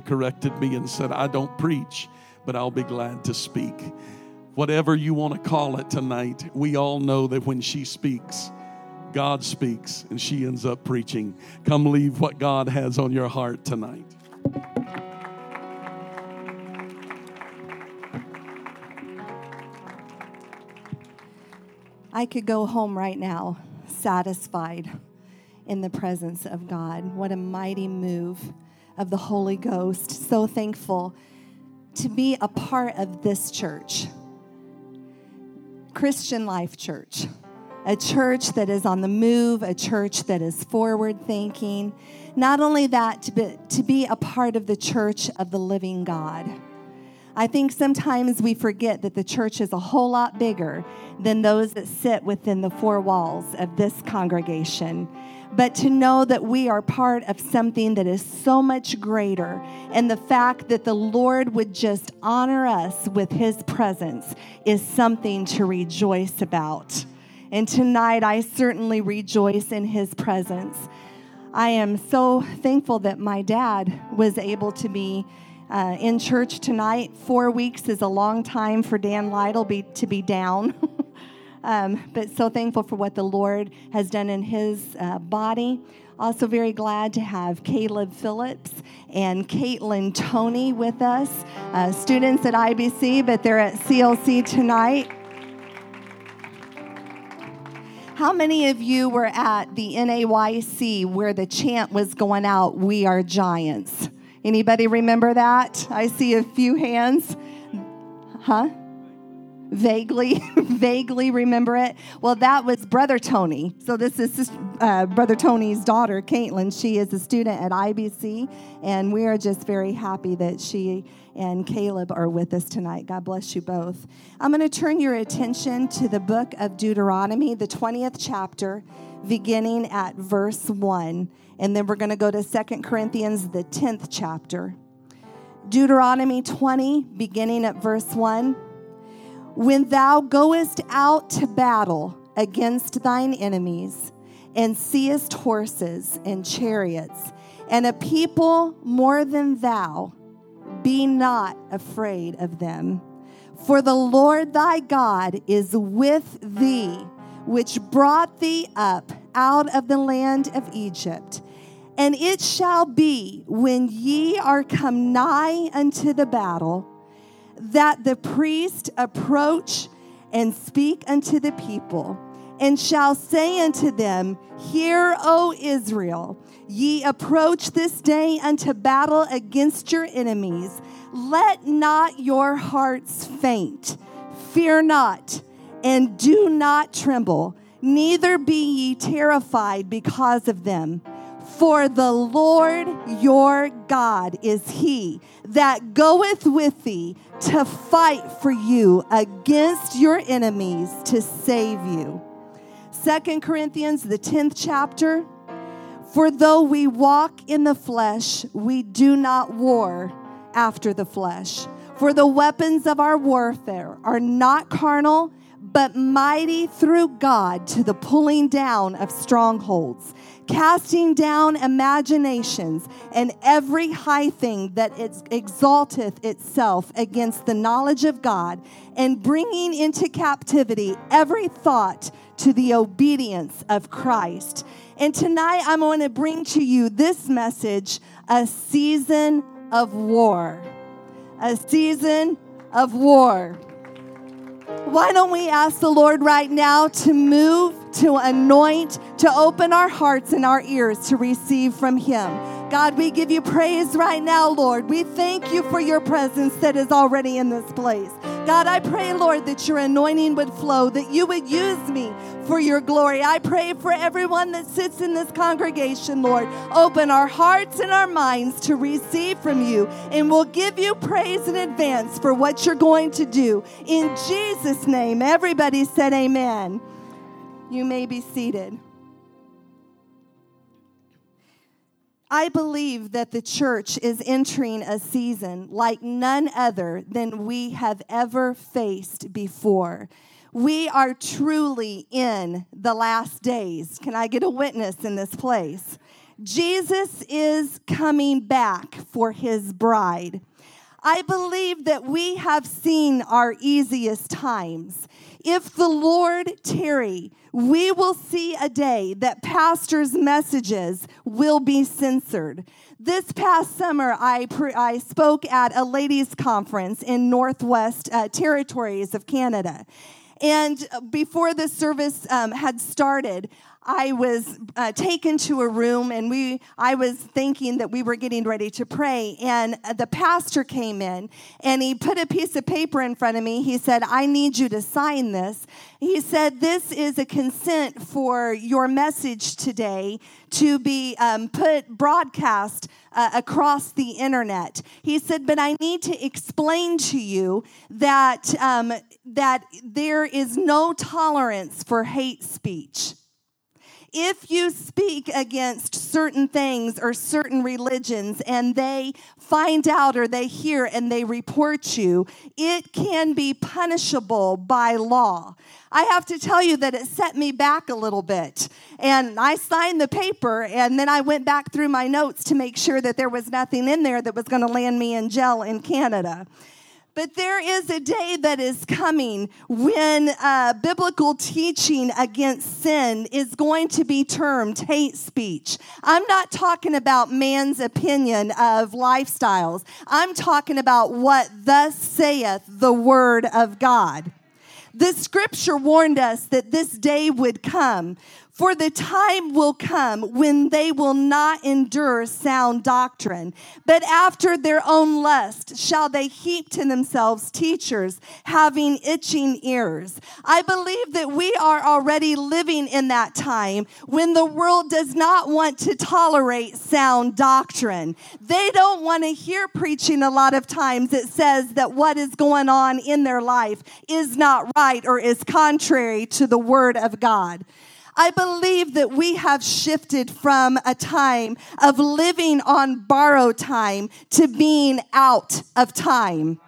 corrected me and said, I don't preach, but I'll be glad to speak. Whatever you want to call it tonight, we all know that when she speaks, God speaks and she ends up preaching. Come leave what God has on your heart tonight. I could go home right now satisfied in the presence of God. What a mighty move of the Holy Ghost. So thankful to be a part of this church, Christian Life Church, a church that is on the move, a church that is forward thinking. Not only that, but to be a part of the church of the living God. I think sometimes we forget that the church is a whole lot bigger than those that sit within the four walls of this congregation. But to know that we are part of something that is so much greater, and the fact that the Lord would just honor us with his presence is something to rejoice about. And tonight, I certainly rejoice in his presence. I am so thankful that my dad was able to be uh, in church tonight. Four weeks is a long time for Dan Lytle be, to be down. um, but so thankful for what the Lord has done in his uh, body. Also, very glad to have Caleb Phillips and Caitlin Tony with us, uh, students at IBC, but they're at CLC tonight. How many of you were at the NAYC where the chant was going out, We Are Giants? Anybody remember that? I see a few hands. Huh? Vaguely, vaguely remember it. Well, that was Brother Tony. So this is uh, Brother Tony's daughter, Caitlin. She is a student at IBC, and we are just very happy that she and Caleb are with us tonight. God bless you both. I'm going to turn your attention to the book of Deuteronomy, the 20th chapter, beginning at verse 1. And then we're going to go to Second Corinthians, the 10th chapter. Deuteronomy 20, beginning at verse 1. When thou goest out to battle against thine enemies, and seest horses and chariots, and a people more than thou, be not afraid of them. For the Lord thy God is with thee, which brought thee up out of the land of Egypt and it shall be when ye are come nigh unto the battle, that the priest approach and speak unto the people, and shall say unto them, Hear, O Israel, ye approach this day unto battle against your enemies. Let not your hearts faint. Fear not, and do not tremble, neither be ye terrified because of them. For the Lord your God is he that goeth with thee to fight for you against your enemies to save you. Second Corinthians, the 10th chapter. For though we walk in the flesh, we do not war after the flesh. For the weapons of our warfare are not carnal, but mighty through God to the pulling down of strongholds casting down imaginations and every high thing that exalteth itself against the knowledge of God, and bringing into captivity every thought to the obedience of Christ. And tonight I'm going to bring to you this message a season of war. A season of war. Why don't we ask the Lord right now to move, to anoint, to open our hearts and our ears to receive from Him? God, we give you praise right now, Lord. We thank you for your presence that is already in this place. God, I pray, Lord, that your anointing would flow, that you would use me for your glory. I pray for everyone that sits in this congregation, Lord. Open our hearts and our minds to receive from you, and we'll give you praise in advance for what you're going to do. In Jesus' name, everybody said, Amen. You may be seated. I believe that the church is entering a season like none other than we have ever faced before. We are truly in the last days. Can I get a witness in this place? Jesus is coming back for his bride. I believe that we have seen our easiest times. If the Lord tarry, we will see a day that pastors' messages will be censored. This past summer, I, pre- I spoke at a ladies' conference in Northwest uh, Territories of Canada. And before the service um, had started, I was uh, taken to a room and we I was thinking that we were getting ready to pray and the pastor came in and he put a piece of paper in front of me. He said, "I need you to sign this." He said, "This is a consent for your message today to be um, put broadcast uh, across the internet." He said, "But I need to explain to you that um, that there is no tolerance for hate speech." If you speak against certain things or certain religions and they find out or they hear and they report you, it can be punishable by law. I have to tell you that it set me back a little bit. And I signed the paper and then I went back through my notes to make sure that there was nothing in there that was going to land me in jail in Canada. But there is a day that is coming when uh, biblical teaching against sin is going to be termed hate speech. I'm not talking about man's opinion of lifestyles, I'm talking about what thus saith the word of God. The scripture warned us that this day would come for the time will come when they will not endure sound doctrine, but after their own lust shall they heap to themselves teachers having itching ears. I believe that we are already living in that time when the world does not want to tolerate sound doctrine. They don't want to hear preaching a lot of times that says that what is going on in their life is not right or is contrary to the word of God. I believe that we have shifted from a time of living on borrowed time to being out of time.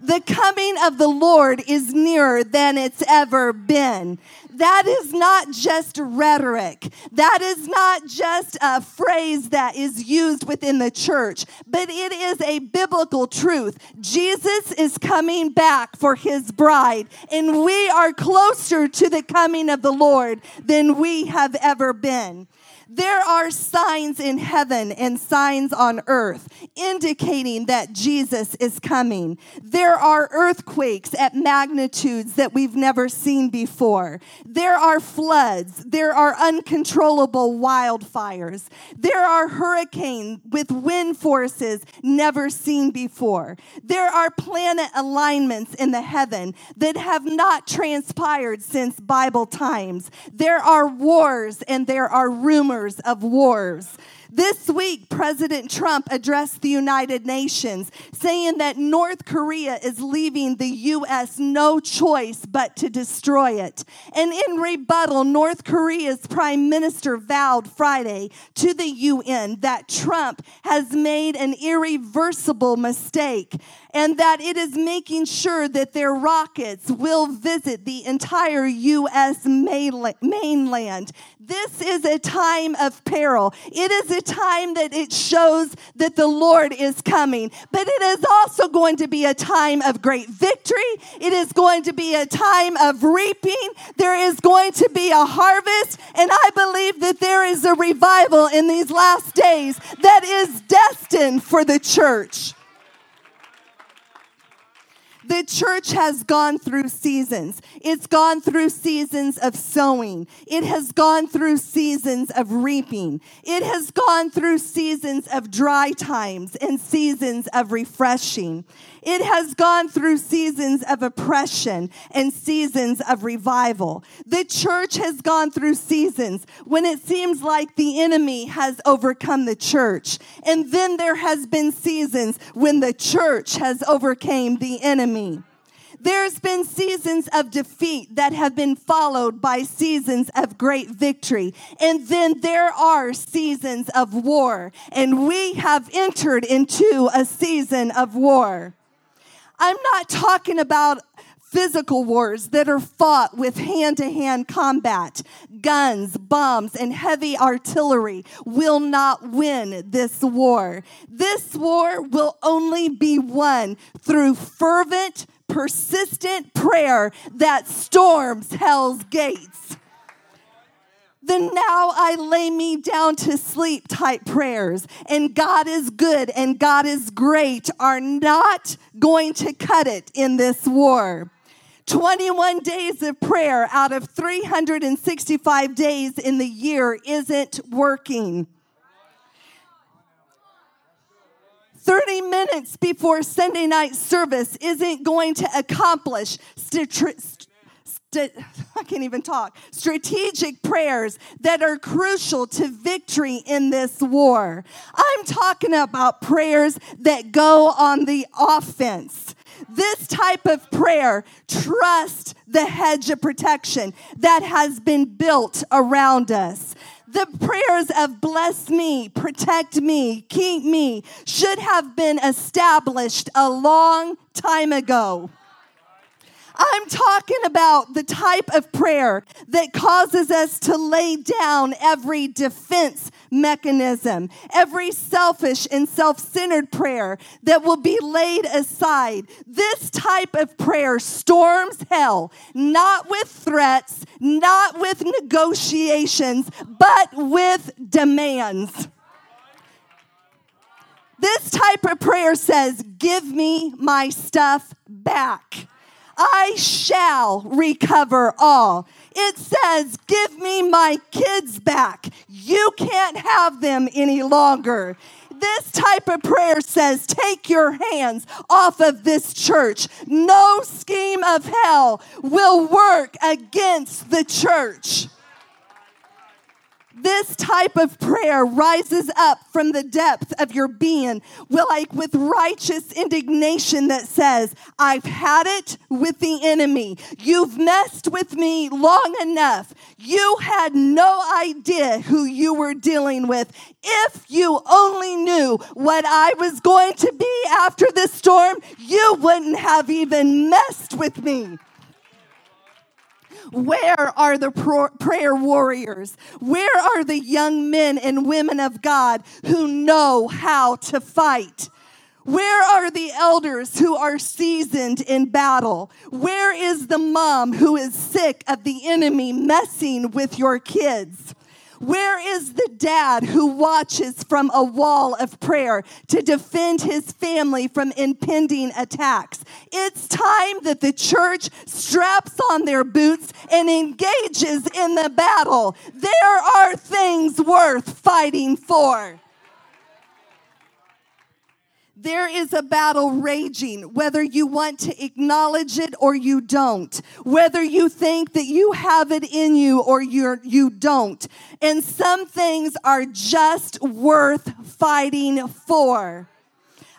The coming of the Lord is nearer than it's ever been that is not just rhetoric. That is not just a phrase that is used within the church, but it is a biblical truth. Jesus is coming back for his bride, and we are closer to the coming of the Lord than we have ever been. There are signs in heaven and signs on earth indicating that Jesus is coming. There are earthquakes at magnitudes that we've never seen before. There are floods. There are uncontrollable wildfires. There are hurricanes with wind forces never seen before. There are planet alignments in the heaven that have not transpired since Bible times. There are wars and there are rumors rumors of wars. This week, President Trump addressed the United Nations saying that North Korea is leaving the U.S. no choice but to destroy it. And in rebuttal, North Korea's prime minister vowed Friday to the UN that Trump has made an irreversible mistake and that it is making sure that their rockets will visit the entire U.S. mainland. This is a time of peril. It is a time that it shows that the Lord is coming, but it is also going to be a time of great victory. It is going to be a time of reaping. There is going to be a harvest, and I believe that there is a revival in these last days that is destined for the church. The church has gone through seasons. It's gone through seasons of sowing. It has gone through seasons of reaping. It has gone through seasons of dry times and seasons of refreshing. It has gone through seasons of oppression and seasons of revival. The church has gone through seasons when it seems like the enemy has overcome the church. And then there has been seasons when the church has overcame the enemy. There's been seasons of defeat that have been followed by seasons of great victory. And then there are seasons of war. And we have entered into a season of war. I'm not talking about physical wars that are fought with hand to hand combat. Guns, bombs, and heavy artillery will not win this war. This war will only be won through fervent, persistent prayer that storms hell's gates the now I lay me down to sleep type prayers and God is good and God is great are not going to cut it in this war. 21 days of prayer out of 365 days in the year isn't working. 30 minutes before Sunday night service isn't going to accomplish I can't even talk, strategic prayers that are crucial to victory in this war. I'm talking about prayers that go on the offense. This type of prayer, trust the hedge of protection that has been built around us. The prayers of bless me, protect me, keep me should have been established a long time ago. I'm talking about the type of prayer that causes us to lay down every defense mechanism, every selfish and self centered prayer that will be laid aside. This type of prayer storms hell, not with threats, not with negotiations, but with demands. This type of prayer says, Give me my stuff back. I shall recover all. It says, Give me my kids back. You can't have them any longer. This type of prayer says, Take your hands off of this church. No scheme of hell will work against the church. This type of prayer rises up from the depth of your being, like with righteous indignation that says, I've had it with the enemy. You've messed with me long enough. You had no idea who you were dealing with. If you only knew what I was going to be after the storm, you wouldn't have even messed with me. Where are the prayer warriors? Where are the young men and women of God who know how to fight? Where are the elders who are seasoned in battle? Where is the mom who is sick of the enemy messing with your kids? Where is the dad who watches from a wall of prayer to defend his family from impending attacks? It's time that the church straps on their boots and engages in the battle. There are things worth fighting for. There is a battle raging, whether you want to acknowledge it or you don't, whether you think that you have it in you or you're, you don't. And some things are just worth fighting for.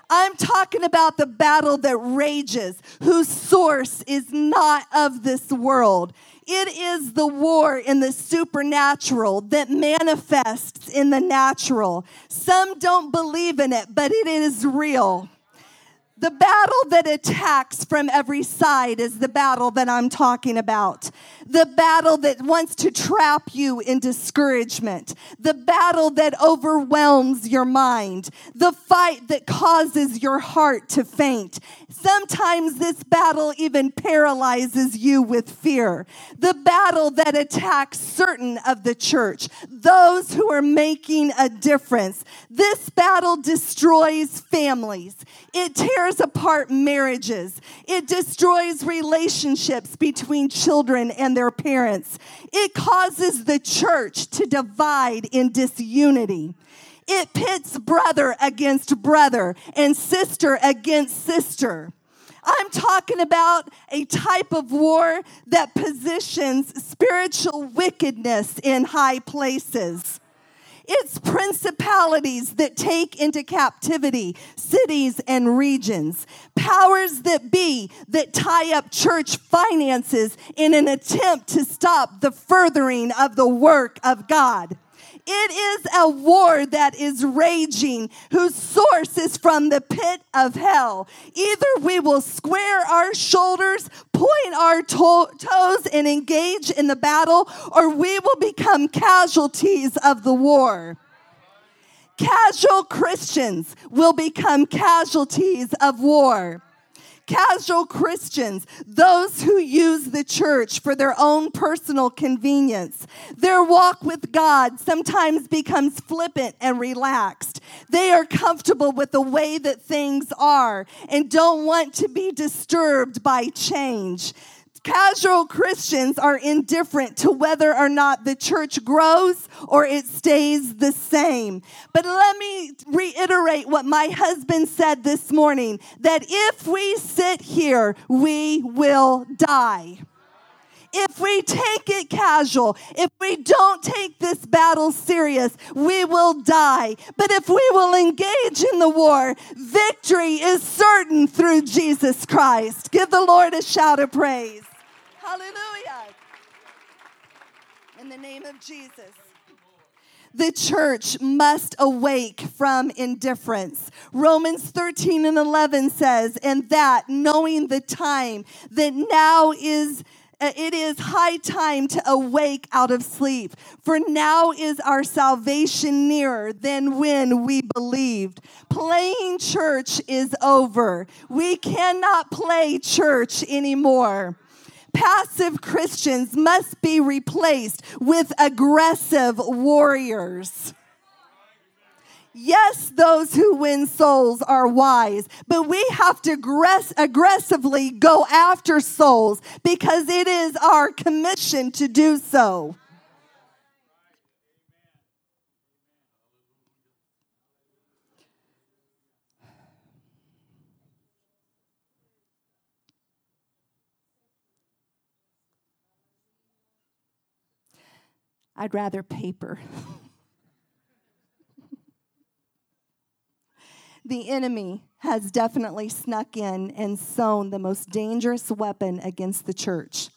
I'm talking about the battle that rages, whose source is not of this world. It is the war in the supernatural that manifests in the natural. Some don't believe in it, but it is real. The battle that attacks from every side is the battle that I'm talking about. The battle that wants to trap you in discouragement. The battle that overwhelms your mind. The fight that causes your heart to faint. Sometimes this battle even paralyzes you with fear. The battle that attacks certain of the church, those who are making a difference. This battle destroys families. It tears apart marriages. It destroys relationships between children and their parents. It causes the church to divide in disunity. It pits brother against brother and sister against sister. I'm talking about a type of war that positions spiritual wickedness in high places. It's principalities that take into captivity cities and regions, powers that be that tie up church finances in an attempt to stop the furthering of the work of God. It is a war that is raging, whose source is from the pit of hell. Either we will square our shoulders, point our to- toes, and engage in the battle, or we will become casualties of the war. Casual Christians will become casualties of war. Casual Christians, those who use the church for their own personal convenience. Their walk with God sometimes becomes flippant and relaxed. They are comfortable with the way that things are and don't want to be disturbed by change. Casual Christians are indifferent to whether or not the church grows or it stays the same. But let me reiterate what my husband said this morning that if we sit here, we will die if we take it casual, if we don't take this battle serious, we will die. But if we will engage in the war, victory is certain through Jesus Christ. Give the Lord a shout of praise. Hallelujah. In the name of Jesus. The church must awake from indifference. Romans 13 and 11 says, and that knowing the time, that now is uh, it is high time to awake out of sleep, for now is our salvation nearer than when we believed. Playing church is over. We cannot play church anymore passive Christians must be replaced with aggressive warriors. Yes, those who win souls are wise, but we have to aggress- aggressively go after souls because it is our commission to do so. I'd rather paper. the enemy has definitely snuck in and sown the most dangerous weapon against the church.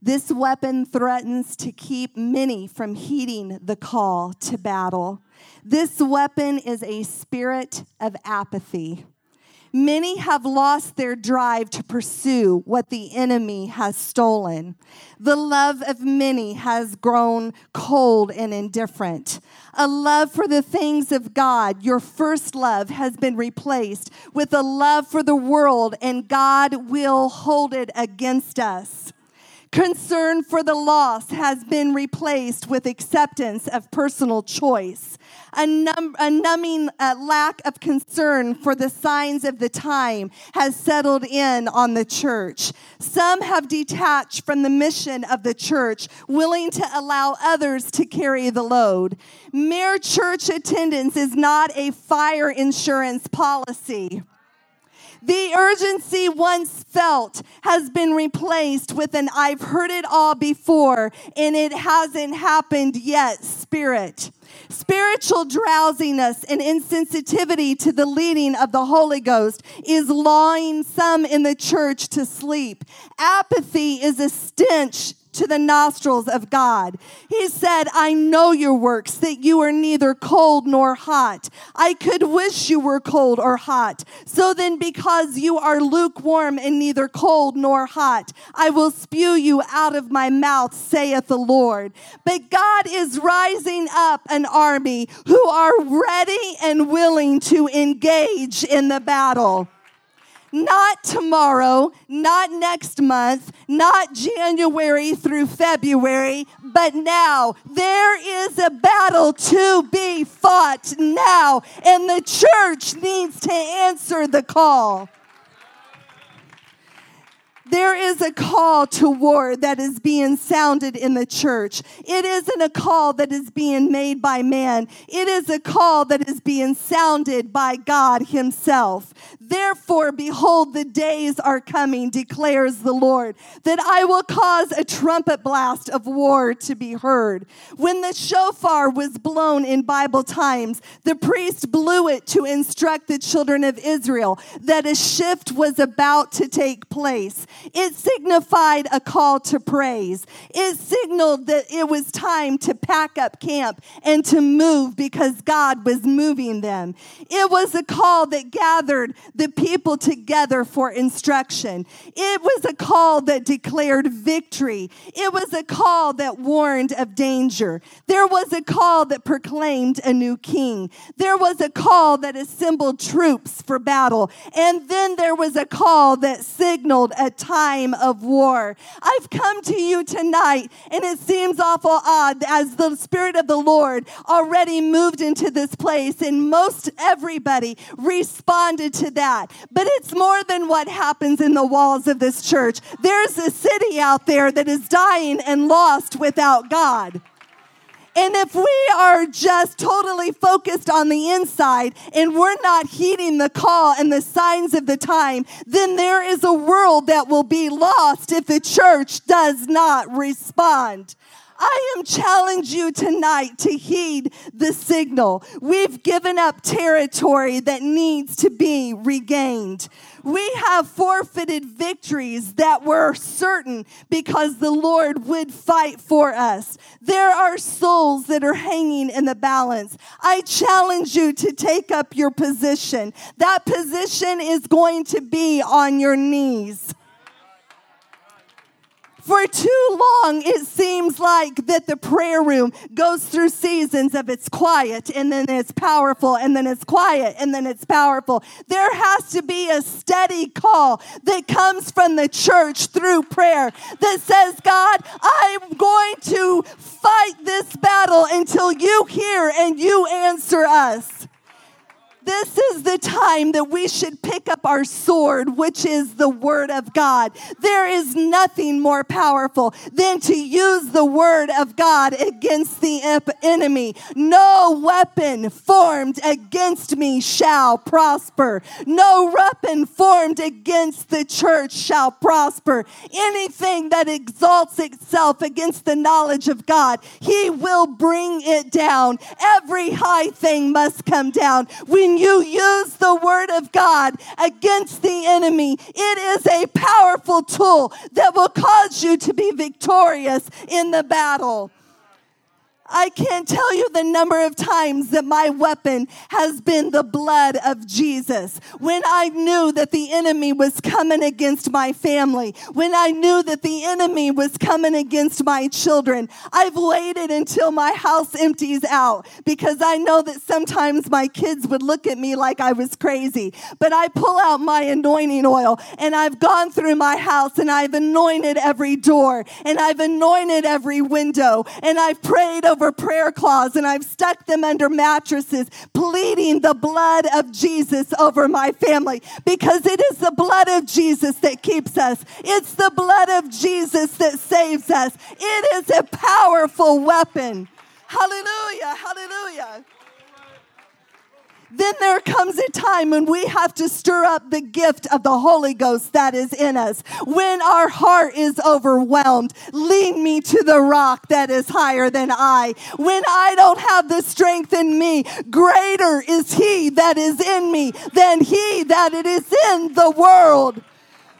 This weapon threatens to keep many from heeding the call to battle. This weapon is a spirit of apathy. Many have lost their drive to pursue what the enemy has stolen. The love of many has grown cold and indifferent. A love for the things of God, your first love, has been replaced with a love for the world, and God will hold it against us. Concern for the lost has been replaced with acceptance of personal choice. A, num- a numbing uh, lack of concern for the signs of the time has settled in on the church. Some have detached from the mission of the church, willing to allow others to carry the load. Mere church attendance is not a fire insurance policy. The urgency once felt has been replaced with an I've heard it all before and it hasn't happened yet spirit. Spiritual drowsiness and insensitivity to the leading of the Holy Ghost is lulling some in the church to sleep. Apathy is a stench to the nostrils of God. He said, I know your works, that you are neither cold nor hot. I could wish you were cold or hot. So then, because you are lukewarm and neither cold nor hot, I will spew you out of my mouth, saith the Lord. But God is rising up an army who are ready and willing to engage in the battle not tomorrow, not next month, not January through February, but now. There is a battle to be fought now, and the church needs to answer the call. There is a call to war that is being sounded in the church. It isn't a call that is being made by man. It is a call that is being sounded by God Himself. Therefore, behold, the days are coming, declares the Lord, that I will cause a trumpet blast of war to be heard. When the shofar was blown in Bible times, the priest blew it to instruct the children of Israel that a shift was about to take place. It signified a call to praise. It signaled that it was time to pack up camp and to move because God was moving them. It was a call that gathered the people together for instruction. It was a call that declared victory. It was a call that warned of danger. There was a call that proclaimed a new king. There was a call that assembled troops for battle. And then there was a call that signaled a time of war. I've come to you tonight, and it seems awful odd as the Spirit of the Lord already moved into this place, and most everybody responded to that. But it's more than what happens in the walls of this church. There's a city out there that is dying and lost without God. And if we are just totally focused on the inside and we're not heeding the call and the signs of the time, then there is a world that will be lost if the church does not respond. I am challenge you tonight to heed the signal. We've given up territory that needs to be regained. We have forfeited victories that were certain because the Lord would fight for us. There are souls that are hanging in the balance. I challenge you to take up your position. That position is going to be on your knees. For too long, it seems like that the prayer room goes through seasons of it's quiet and then it's powerful and then it's quiet and then it's powerful. There has to be a steady call that comes from the church through prayer that says, God, I'm going to fight this battle until you hear and you answer us. This is the time that we should pick up our sword, which is the word of God. There is nothing more powerful than to use the word of God against the enemy. No weapon formed against me shall prosper. No weapon formed against the church shall prosper. Anything that exalts itself against the knowledge of God, he will bring it down. Every high thing must come down. We you use the word of God against the enemy, it is a powerful tool that will cause you to be victorious in the battle. I can't tell you the number of times that my weapon has been the blood of Jesus. When I knew that the enemy was coming against my family, when I knew that the enemy was coming against my children, I've waited until my house empties out because I know that sometimes my kids would look at me like I was crazy. But I pull out my anointing oil and I've gone through my house and I've anointed every door and I've anointed every window and I've prayed over prayer cloths and I've stuck them under mattresses, pleading the blood of Jesus over my family because it is the blood of Jesus that keeps us. It's the blood of Jesus that saves us. It is a powerful weapon. Hallelujah, hallelujah. Then there comes a time when we have to stir up the gift of the Holy Ghost that is in us. When our heart is overwhelmed, lead me to the rock that is higher than I. When I don't have the strength in me, greater is He that is in me than He that it is in the world.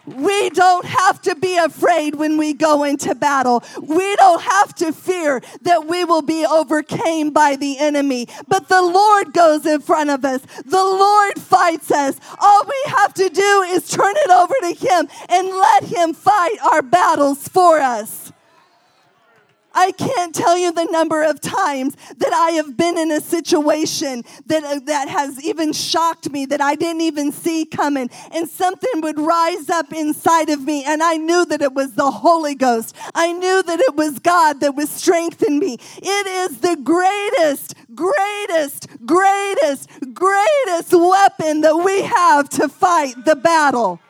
We don't have to be afraid when we go into battle. We don't have to fear that we will be overcame by the enemy. But the Lord goes in front of us. The Lord fights us. All we have to do is turn it over to Him and let Him fight our battles for us. I can't tell you the number of times that I have been in a situation that, uh, that has even shocked me that I didn't even see coming. And something would rise up inside of me, and I knew that it was the Holy Ghost. I knew that it was God that was strengthening me. It is the greatest, greatest, greatest, greatest weapon that we have to fight the battle.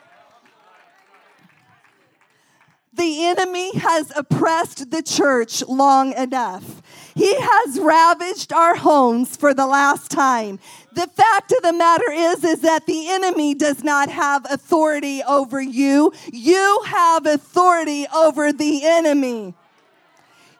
The enemy has oppressed the church long enough. He has ravaged our homes for the last time. The fact of the matter is is that the enemy does not have authority over you. You have authority over the enemy.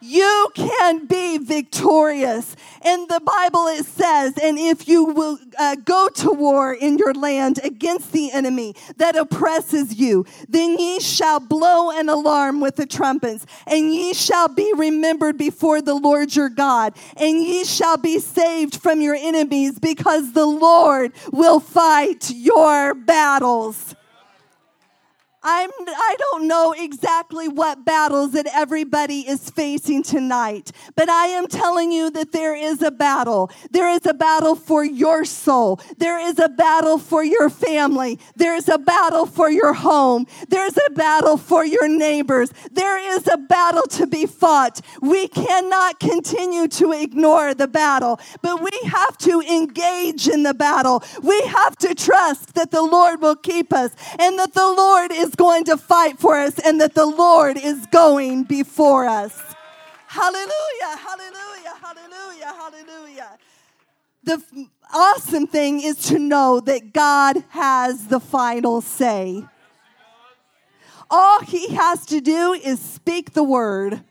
You can be victorious. In the Bible, it says, and if you will uh, go to war in your land against the enemy that oppresses you, then ye shall blow an alarm with the trumpets, and ye shall be remembered before the Lord your God, and ye shall be saved from your enemies, because the Lord will fight your battles. I'm, I don't know exactly what battles that everybody is facing tonight, but I am telling you that there is a battle. There is a battle for your soul. There is a battle for your family. There is a battle for your home. There's a battle for your neighbors. There is a battle to be fought. We cannot continue to ignore the battle, but we have to engage in the battle. We have to trust that the Lord will keep us and that the Lord is going to fight for us and that the Lord is going before us. Hallelujah, hallelujah, hallelujah, hallelujah. The f- awesome thing is to know that God has the final say. All he has to do is speak the word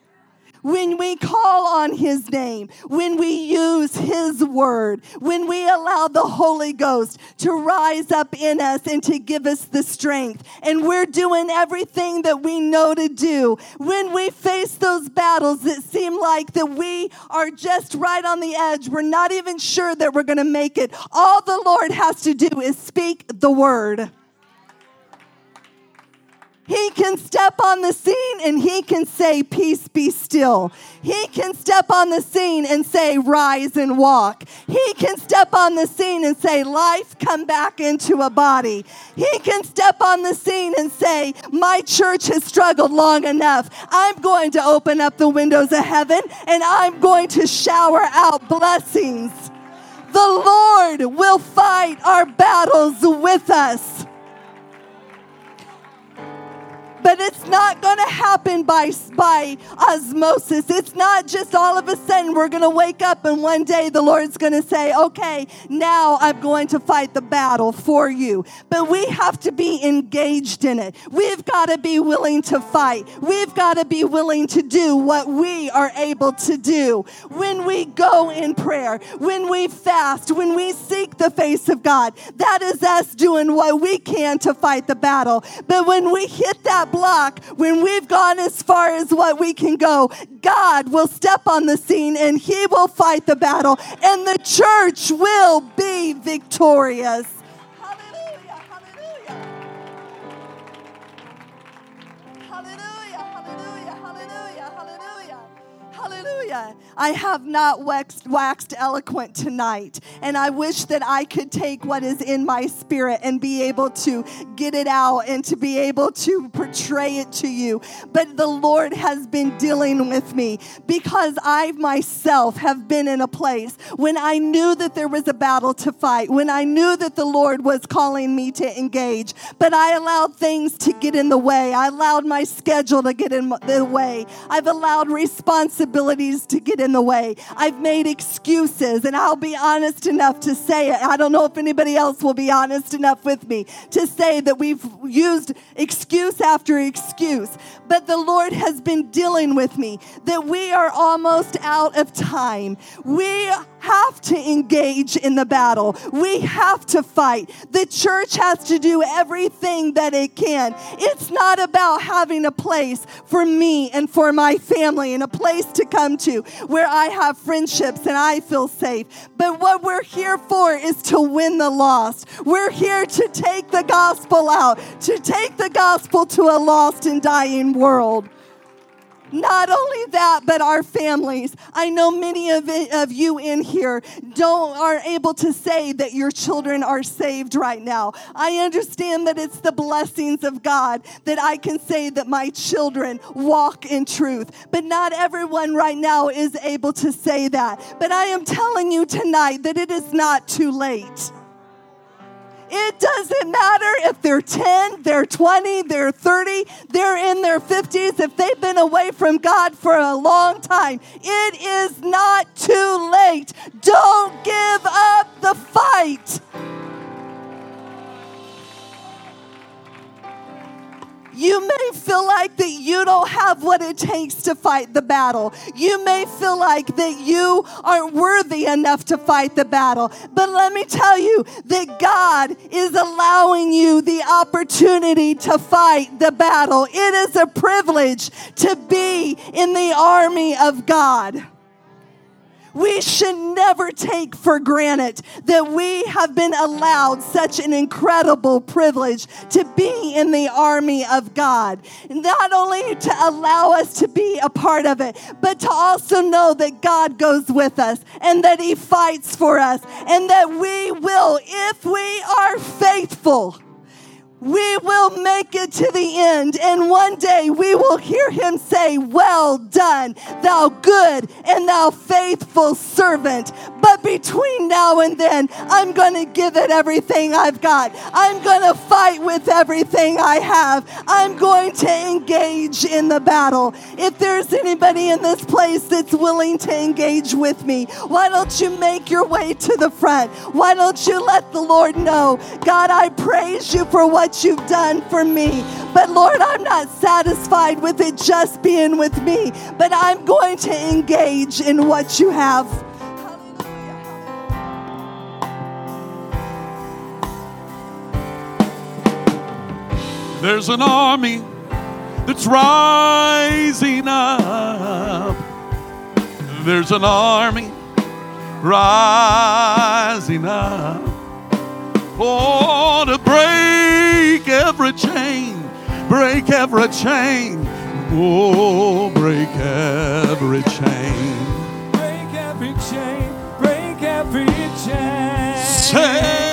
when we call on His name, when we use His word, when we allow the Holy Ghost to rise up in us and to give us the strength, and we're doing everything that we know to do, when we face those battles that seem like that we are just right on the edge, we're not even sure that we're going to make it. All the Lord has to do is speak the word. He can step on the scene and he can say, Peace be still. He can step on the scene and say, Rise and walk. He can step on the scene and say, Life come back into a body. He can step on the scene and say, My church has struggled long enough. I'm going to open up the windows of heaven and I'm going to shower out blessings. The Lord will fight our battles with us. But it's not going to happen by, by osmosis. It's not just all of a sudden we're going to wake up and one day the Lord's going to say, okay, now I'm going to fight the battle for you. But we have to be engaged in it. We've got to be willing to fight. We've got to be willing to do what we are able to do. When we go in prayer, when we fast, when we seek the face of God, that is us doing what we can to fight the battle. But when we hit that block, when we've gone as far as what we can go, God will step on the scene and He will fight the battle, and the church will be victorious. Hallelujah. I have not waxed, waxed eloquent tonight, and I wish that I could take what is in my spirit and be able to get it out and to be able to portray it to you. But the Lord has been dealing with me because I myself have been in a place when I knew that there was a battle to fight, when I knew that the Lord was calling me to engage, but I allowed things to get in the way. I allowed my schedule to get in the way. I've allowed responsibilities to get in the way. I've made excuses, and I'll be honest enough to say it. I don't know if anybody else will be honest enough with me to say that we've used excuse after excuse. But the Lord has been dealing with me that we are almost out of time. We have to engage in the battle. We have to fight. The church has to do everything that it can. It's not about having a place for me and for my family and a place to come to where I have friendships and I feel safe. But what we're here for is to win the lost. We're here to take the gospel out, to take the gospel to a lost and dying world. Not only that, but our families. I know many of, it, of you in here don't are able to say that your children are saved right now. I understand that it's the blessings of God that I can say that my children walk in truth. But not everyone right now is able to say that. But I am telling you tonight that it is not too late. It doesn't matter if they're 10, they're 20, they're 30, they're in their 50s, if they've been away from God for a long time. It is not too late. Don't give up the fight. You may feel like that you don't have what it takes to fight the battle. You may feel like that you aren't worthy enough to fight the battle. But let me tell you that God is allowing you the opportunity to fight the battle. It is a privilege to be in the army of God. We should never take for granted that we have been allowed such an incredible privilege to be in the army of God. Not only to allow us to be a part of it, but to also know that God goes with us and that He fights for us and that we will, if we are faithful, we will make it to the end. And one day we will hear him say, Well done, thou good and thou faithful servant. But between now and then, I'm going to give it everything I've got. I'm going to fight with everything I have. I'm going to engage in the battle. If there's anybody in this place that's willing to engage with me, why don't you make your way to the front? Why don't you let the Lord know, God, I praise you for what you've done for me. But Lord, I'm not satisfied with it just being with me, but I'm going to engage in what you have. There's an army that's rising up. There's an army rising up. Oh, to break every chain, break every chain. Oh, break every chain. Break every chain, break every chain. Say,